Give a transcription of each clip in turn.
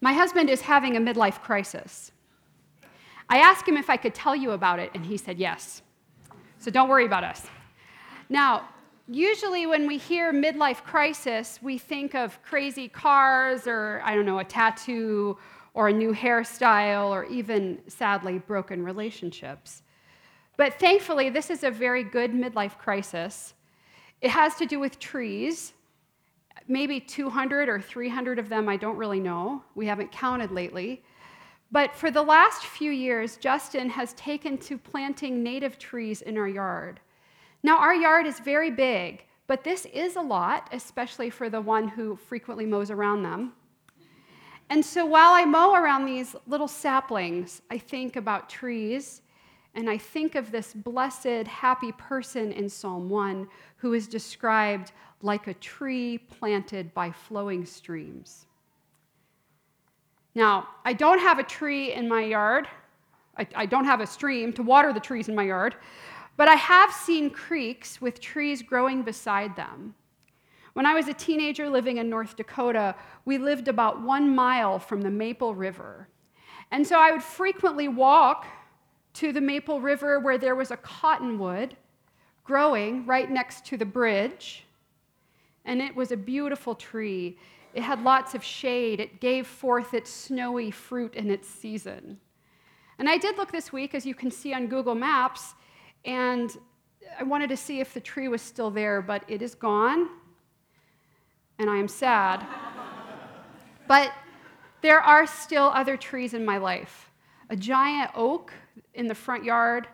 My husband is having a midlife crisis. I asked him if I could tell you about it, and he said yes. So don't worry about us. Now, usually when we hear midlife crisis, we think of crazy cars or, I don't know, a tattoo or a new hairstyle or even, sadly, broken relationships. But thankfully, this is a very good midlife crisis. It has to do with trees, maybe 200 or 300 of them, I don't really know. We haven't counted lately. But for the last few years, Justin has taken to planting native trees in our yard. Now, our yard is very big, but this is a lot, especially for the one who frequently mows around them. And so while I mow around these little saplings, I think about trees, and I think of this blessed, happy person in Psalm 1 who is described like a tree planted by flowing streams. Now, I don't have a tree in my yard. I, I, don't have a stream to water the trees in my yard, but I have seen creeks with trees growing beside them. When I was a teenager living in North Dakota, we lived about one mile from the Maple River. And so I would frequently walk to the Maple River where there was a cottonwood growing right next to the bridge. And it was a beautiful tree. It had lots of shade. It gave forth its snowy fruit in its season. And I did look this week, as you can see on Google Maps, and I wanted to see if the tree was still there, but it is gone and I am sad. but there are still other trees in my life a giant oak in the front yard,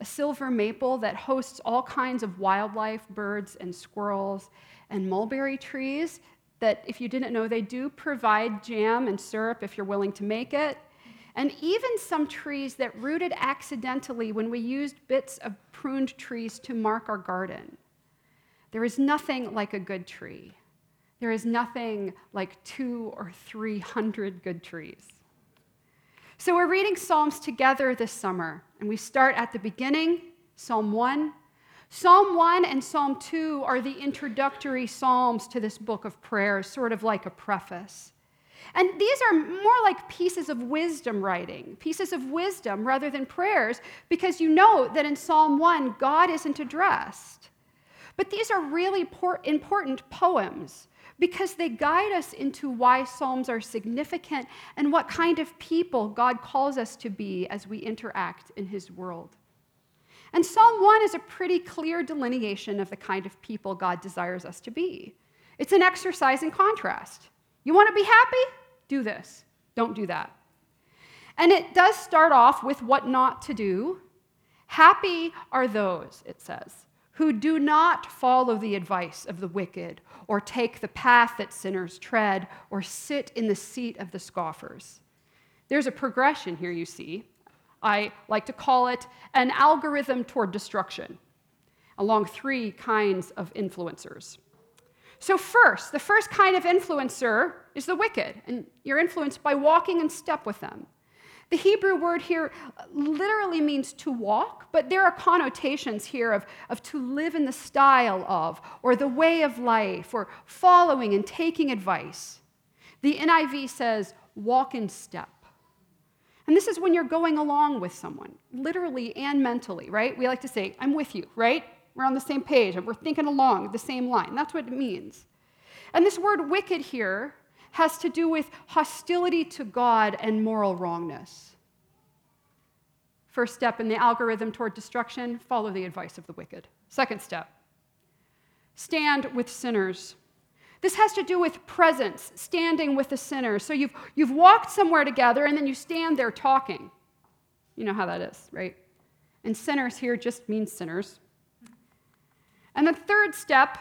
a silver maple that hosts all kinds of wildlife, birds and squirrels, and mulberry trees that, if you didn't know, they do provide jam and syrup if you're willing to make it. And even some trees that rooted accidentally when we used bits of pruned trees to mark our garden. There is nothing like a good tree. There is nothing like two or three hundred good trees. So we're reading Psalms together this summer, and we start at the beginning, Psalm 1. Psalm 1 and Psalm 2 are the introductory psalms to this book of prayers, sort of like a preface. And these are more like pieces of wisdom writing, pieces of wisdom rather than prayers, because you know that in Psalm 1, God isn't addressed. But these are really important poems because they guide us into why Psalms are significant and what kind of people God calls us to be as we interact in His world. And Psalm 1 is a pretty clear delineation of the kind of people God desires us to be. It's an exercise in contrast. You want to be happy? Do this. Don't do that. And it does start off with what not to do. Happy are those, it says, who do not follow the advice of the wicked, or take the path that sinners tread, or sit in the seat of the scoffers. There's a progression here, you see. I like to call it an algorithm toward destruction along three kinds of influencers. So, first, the first kind of influencer is the wicked, and you're influenced by walking in step with them. The Hebrew word here literally means to walk, but there are connotations here of, of to live in the style of, or the way of life, or following and taking advice. The NIV says, walk in step. And this is when you're going along with someone, literally and mentally, right? We like to say, I'm with you, right? We're on the same page and we're thinking along the same line. That's what it means. And this word wicked here has to do with hostility to God and moral wrongness. First step in the algorithm toward destruction follow the advice of the wicked. Second step stand with sinners. This has to do with presence, standing with the sinners. So you've, you've walked somewhere together and then you stand there talking. You know how that is, right? And sinners here just means sinners. And the third step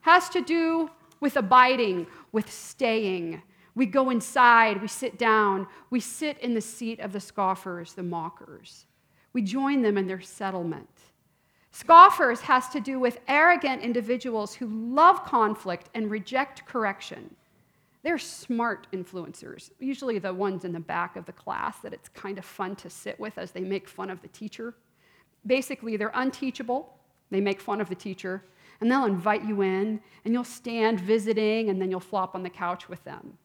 has to do with abiding, with staying. We go inside, we sit down, we sit in the seat of the scoffers, the mockers. We join them in their settlement. Scoffers has to do with arrogant individuals who love conflict and reject correction. They're smart influencers, usually the ones in the back of the class that it's kind of fun to sit with as they make fun of the teacher. Basically, they're unteachable, they make fun of the teacher, and they'll invite you in, and you'll stand visiting, and then you'll flop on the couch with them.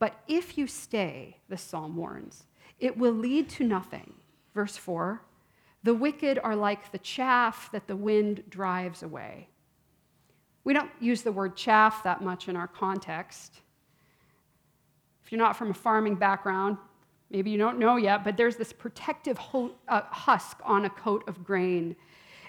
But if you stay, the psalm warns, it will lead to nothing. Verse 4 The wicked are like the chaff that the wind drives away. We don't use the word chaff that much in our context. If you're not from a farming background, maybe you don't know yet, but there's this protective uh, husk on a coat of grain,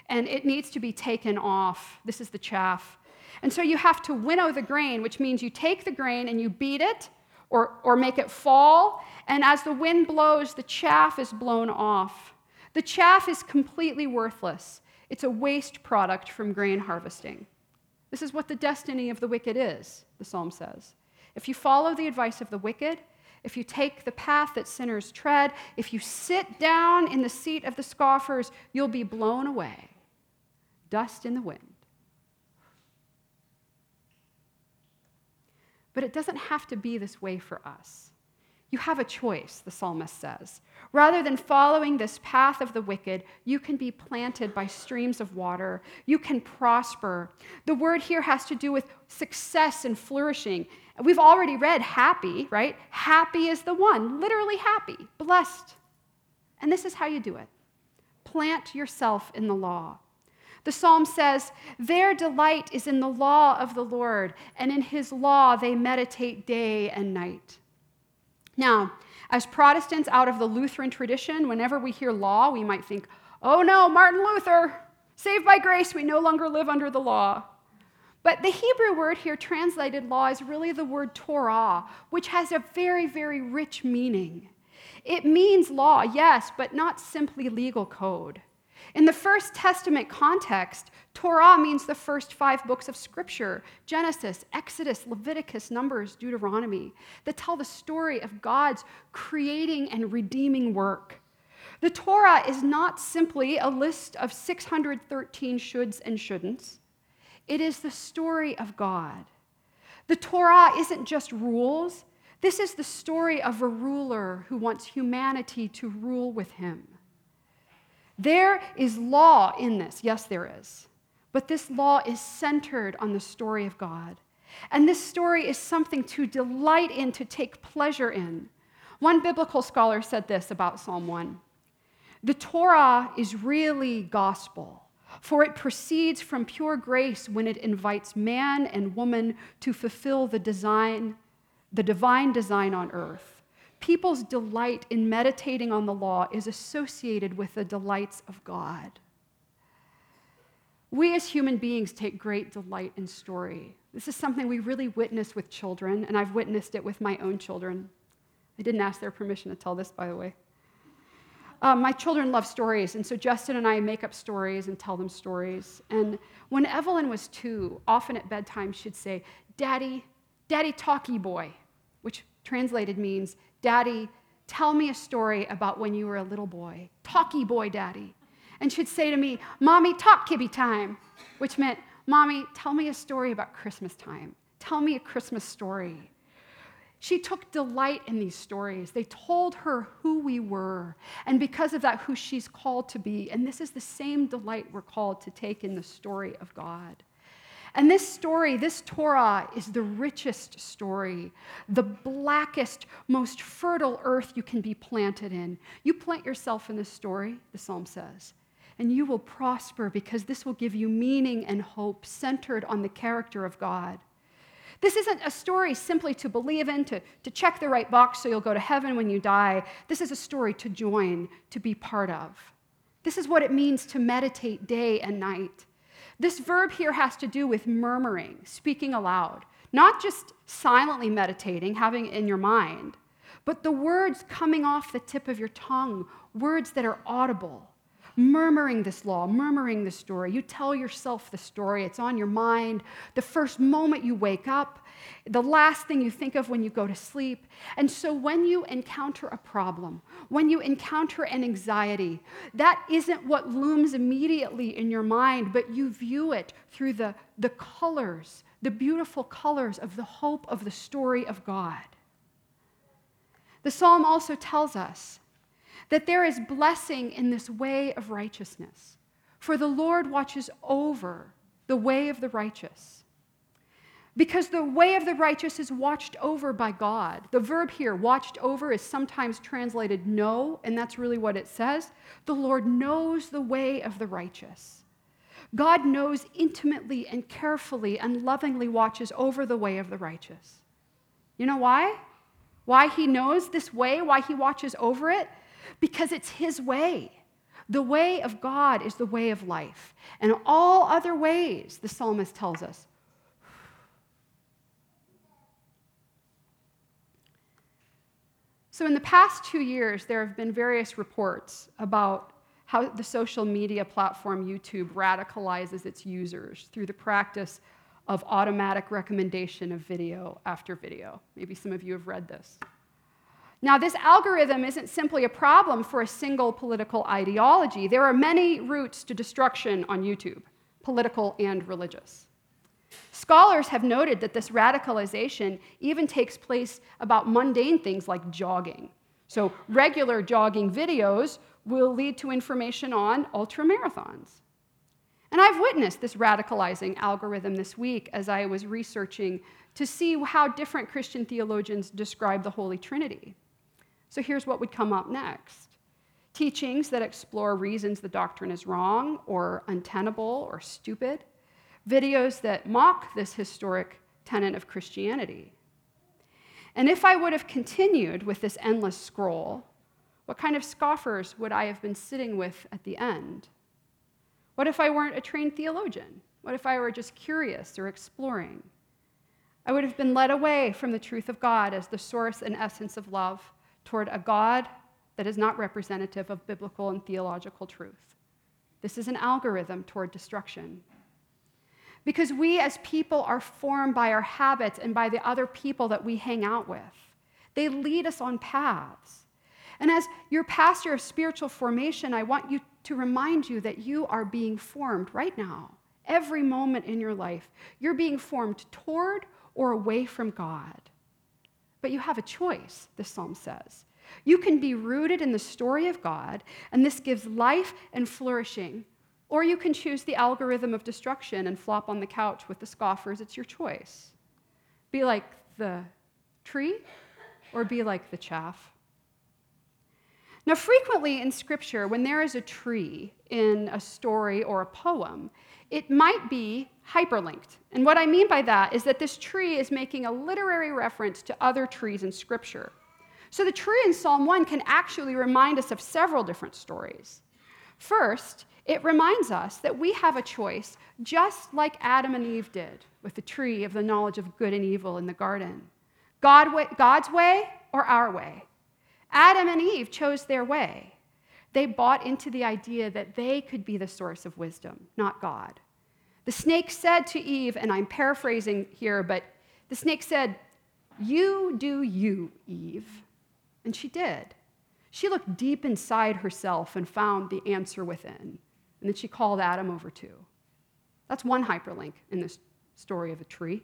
and it needs to be taken off. This is the chaff. And so you have to winnow the grain, which means you take the grain and you beat it or, or make it fall, and as the wind blows, the chaff is blown off. The chaff is completely worthless. It's a waste product from grain harvesting. This is what the destiny of the wicked is, the psalm says. If you follow the advice of the wicked, if you take the path that sinners tread, if you sit down in the seat of the scoffers, you'll be blown away, dust in the wind. But it doesn't have to be this way for us. You have a choice, the psalmist says. Rather than following this path of the wicked, you can be planted by streams of water. You can prosper. The word here has to do with success and flourishing. We've already read happy, right? Happy is the one, literally happy, blessed. And this is how you do it plant yourself in the law. The psalm says, Their delight is in the law of the Lord, and in his law they meditate day and night. Now, as Protestants out of the Lutheran tradition, whenever we hear law, we might think, oh no, Martin Luther, saved by grace, we no longer live under the law. But the Hebrew word here translated law is really the word Torah, which has a very, very rich meaning. It means law, yes, but not simply legal code. In the First Testament context, Torah means the first five books of Scripture Genesis, Exodus, Leviticus, Numbers, Deuteronomy that tell the story of God's creating and redeeming work. The Torah is not simply a list of 613 shoulds and shouldn'ts, it is the story of God. The Torah isn't just rules, this is the story of a ruler who wants humanity to rule with him. There is law in this. Yes, there is. But this law is centered on the story of God. And this story is something to delight in, to take pleasure in. One biblical scholar said this about Psalm 1 The Torah is really gospel, for it proceeds from pure grace when it invites man and woman to fulfill the design, the divine design on earth. People's delight in meditating on the law is associated with the delights of God. We as human beings take great delight in story. This is something we really witness with children, and I've witnessed it with my own children. I didn't ask their permission to tell this, by the way. Um, my children love stories, and so Justin and I make up stories and tell them stories. And when Evelyn was two, often at bedtime, she'd say, Daddy, Daddy, talkie boy, translated means, Daddy, tell me a story about when you were a little boy. Talky boy, Daddy. And she'd say to me, Mommy, talk kibby time, which meant, Mommy, tell me a story about Christmas time. Tell me a Christmas story. She took delight in these stories. They told her who we were, and because of that, who she's called to be. And this is the same delight we're called to take in the story of God. And this story, this Torah, is the richest story, the blackest, most fertile earth you can be planted in. You plant yourself in this story, the psalm says, and you will prosper because this will give you meaning and hope centered on the character of God. This isn't a story simply to believe in, to, to check the right box so you'll go to heaven when you die. This is a story to join, to be part of. This is what it means to meditate day and night. This verb here has to do with murmuring, speaking aloud, not just silently meditating, having it in your mind, but the words coming off the tip of your tongue, words that are audible. Murmuring this law, murmuring this story. You tell yourself the story, it's on your mind. The first moment you wake up, the last thing you think of when you go to sleep. And so when you encounter a problem, when you encounter an anxiety, that isn't what looms immediately in your mind, but you view it through the, the colors, the beautiful colors of the hope of the story of God. The psalm also tells us that there is blessing in this way of righteousness. For the Lord watches over the way of the righteous. Because the way of the righteous is watched over by God. The verb here, watched over, is sometimes translated know, and that's really what it says. The Lord knows the way of the righteous. God knows intimately and carefully and lovingly watches over the way of the righteous. You know why? Why he knows this way, why he watches over it? Because it's his way. The way of God is the way of life. And all other ways, the psalmist tells us, So, in the past two years, there have been various reports about how the social media platform YouTube radicalizes its users through the practice of automatic recommendation of video after video. Maybe some of you have read this. Now, this algorithm isn't simply a problem for a single political ideology. There are many routes to destruction on YouTube, political and religious. Scholars have noted that this radicalization even takes place about mundane things like jogging. So, regular jogging videos will lead to information on ultramarathons. And I've witnessed this radicalizing algorithm this week as I was researching to see how different Christian theologians describe the Holy Trinity. So here's what would come up next teachings that explore reasons the doctrine is wrong or untenable or stupid videos that mock this historic tenet of Christianity. And if I would have continued with this endless scroll, what kind of scoffers would I have been sitting with at the end? What if I weren't a trained theologian? What if I were just curious or exploring? I would have been led away from the truth of God as the source and essence of love toward a God that is not representative of biblical and theological truth. This is an algorithm toward destruction. Because we as people are formed by our habits and by the other people that we hang out with. They lead us on paths. And as your pastor of spiritual formation, I want you to remind you that you are being formed right now, every moment in your life. You're being formed toward or away from God. But you have a choice, the psalm says. You can be rooted in the story of God, and this gives life and flourishing or you can choose the algorithm of destruction and flop on the couch with the scoffers. It's your choice. Be like the tree or be like the chaff. Now, frequently in Scripture, when there is a tree in a story or a poem, it might be hyperlinked. And what I mean by that is that this tree is making a literary reference to other trees in Scripture. So the tree in Psalm 1 can actually remind us of several different stories. First, it reminds us that we have a choice, just like Adam and Eve did with the tree of the knowledge of good and evil in the garden. God, God's way or our way? Adam and Eve chose their way. They bought into the idea that they could be the source of wisdom, not God. The snake said to Eve, and I'm paraphrasing here, but the snake said, You do you, Eve. And she did. She looked deep inside herself and found the answer within. And then she called Adam over too. That's one hyperlink in this story of a tree.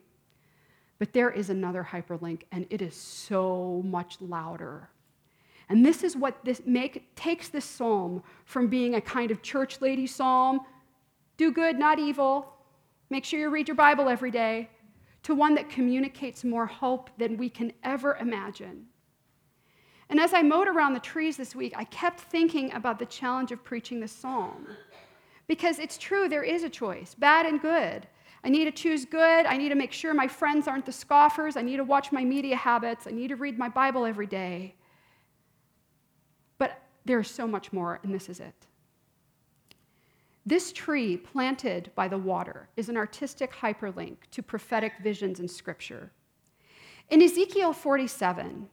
But there is another hyperlink, and it is so much louder. And this is what this make, takes this psalm from being a kind of church lady psalm, do good, not evil, make sure you read your Bible every day, to one that communicates more hope than we can ever imagine. And as I mowed around the trees this week, I kept thinking about the challenge of preaching this psalm. Because it's true, there is a choice bad and good. I need to choose good. I need to make sure my friends aren't the scoffers. I need to watch my media habits. I need to read my Bible every day. But there's so much more, and this is it. This tree planted by the water is an artistic hyperlink to prophetic visions in Scripture. In Ezekiel 47,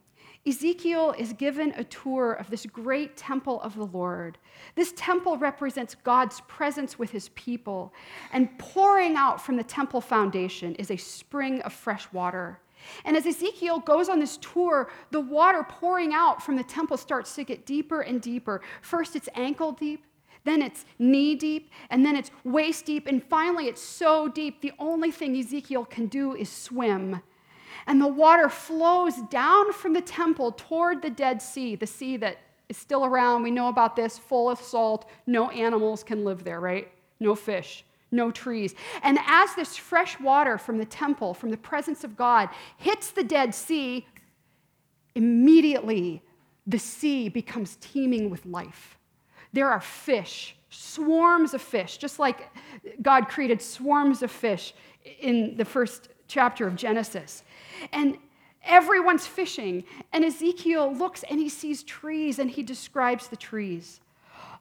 Ezekiel is given a tour of this great temple of the Lord. This temple represents God's presence with his people, and pouring out from the temple foundation is a spring of fresh water. And as Ezekiel goes on this tour, the water pouring out from the temple starts to get deeper and deeper. First, it's ankle deep, then it's knee deep, and then it's waist deep, and finally, it's so deep, the only thing Ezekiel can do is swim and the water flows down from the temple toward the Dead Sea, the sea that is still around. We know about this, full of salt. No animals can live there, right? No fish. no trees. And as this fresh water from the temple, from the presence of God, hits the Dead Sea, immediately the sea becomes teeming with life. There are fish, swarms of fish, just like God created swarms of fish in the first chapter of Genesis. And everyone's fishing. And Ezekiel looks and he sees trees and he describes the trees.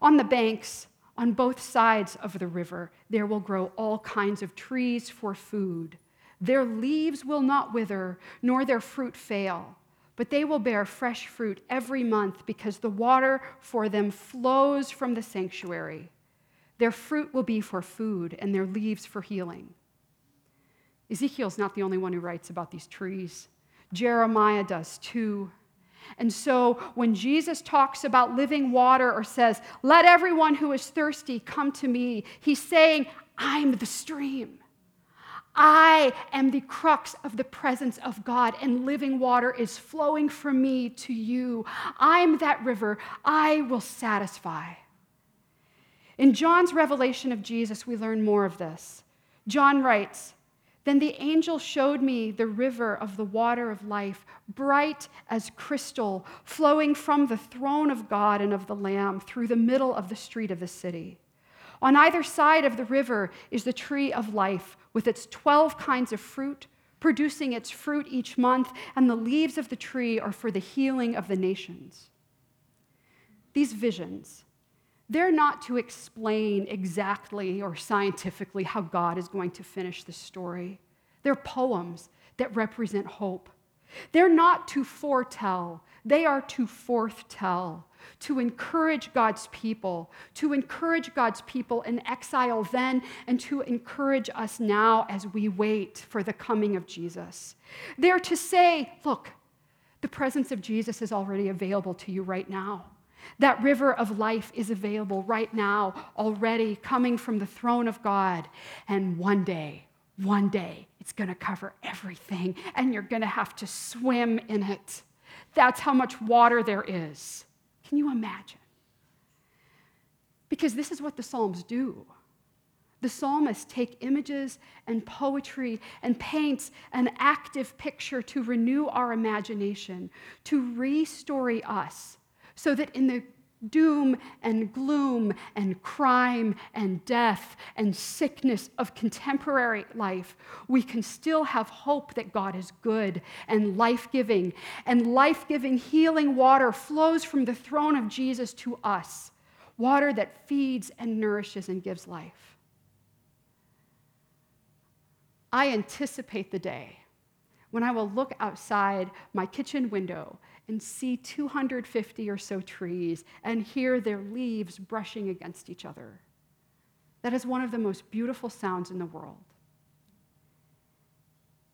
On the banks, on both sides of the river, there will grow all kinds of trees for food. Their leaves will not wither, nor their fruit fail, but they will bear fresh fruit every month because the water for them flows from the sanctuary. Their fruit will be for food, and their leaves for healing. Ezekiel's not the only one who writes about these trees, Jeremiah does too. And so when Jesus talks about living water or says, Let everyone who is thirsty come to me, he's saying, I'm the stream. I am the crux of the presence of God, and living water is flowing from me to you. I'm that river. I will satisfy. In John's revelation of Jesus, we learn more of this. John writes, then the angel showed me the river of the water of life, bright as crystal, flowing from the throne of God and of the Lamb through the middle of the street of the city. On either side of the river is the tree of life, with its 12 kinds of fruit, producing its fruit each month, and the leaves of the tree are for the healing of the nations. These visions, they're not to explain exactly or scientifically how God is going to finish the story. They're poems that represent hope. They're not to foretell, they are to forthtell, to encourage God's people, to encourage God's people in exile then, and to encourage us now as we wait for the coming of Jesus. They're to say, look, the presence of Jesus is already available to you right now. That river of life is available right now, already coming from the throne of God. And one day, one day, it's going to cover everything, and you're going to have to swim in it. That's how much water there is. Can you imagine? Because this is what the Psalms do. The psalmists take images and poetry and paints an active picture to renew our imagination, to restory us so that in the doom and gloom and crime and death and sickness of contemporary life, we can still have hope that God is good and life giving. And life giving, healing water flows from the throne of Jesus to us water that feeds and nourishes and gives life. I anticipate the day when I will look outside my kitchen window and see 250 or so trees and hear their leaves brushing against each other. That is one of the most beautiful sounds in the world.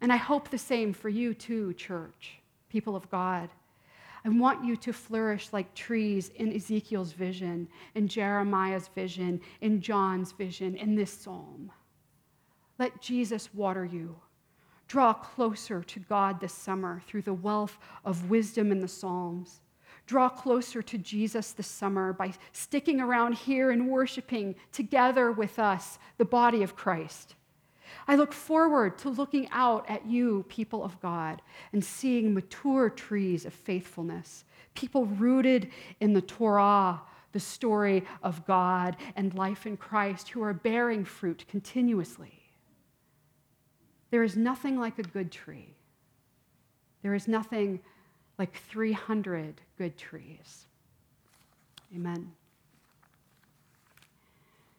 And I hope the same for you too, church, people of God. I want you to flourish like trees in Ezekiel's vision, in Jeremiah's vision, in John's vision, in this psalm. Let Jesus water you. Draw closer to God this summer through the wealth of wisdom in the Psalms. Draw closer to Jesus this summer by sticking around here and worshiping together with us, the body of Christ. I look forward to looking out at you, people of God, and seeing mature trees of faithfulness, people rooted in the Torah, the story of God and life in Christ, who are bearing fruit continuously. There is nothing like a good tree. There is nothing like 300 good trees. Amen.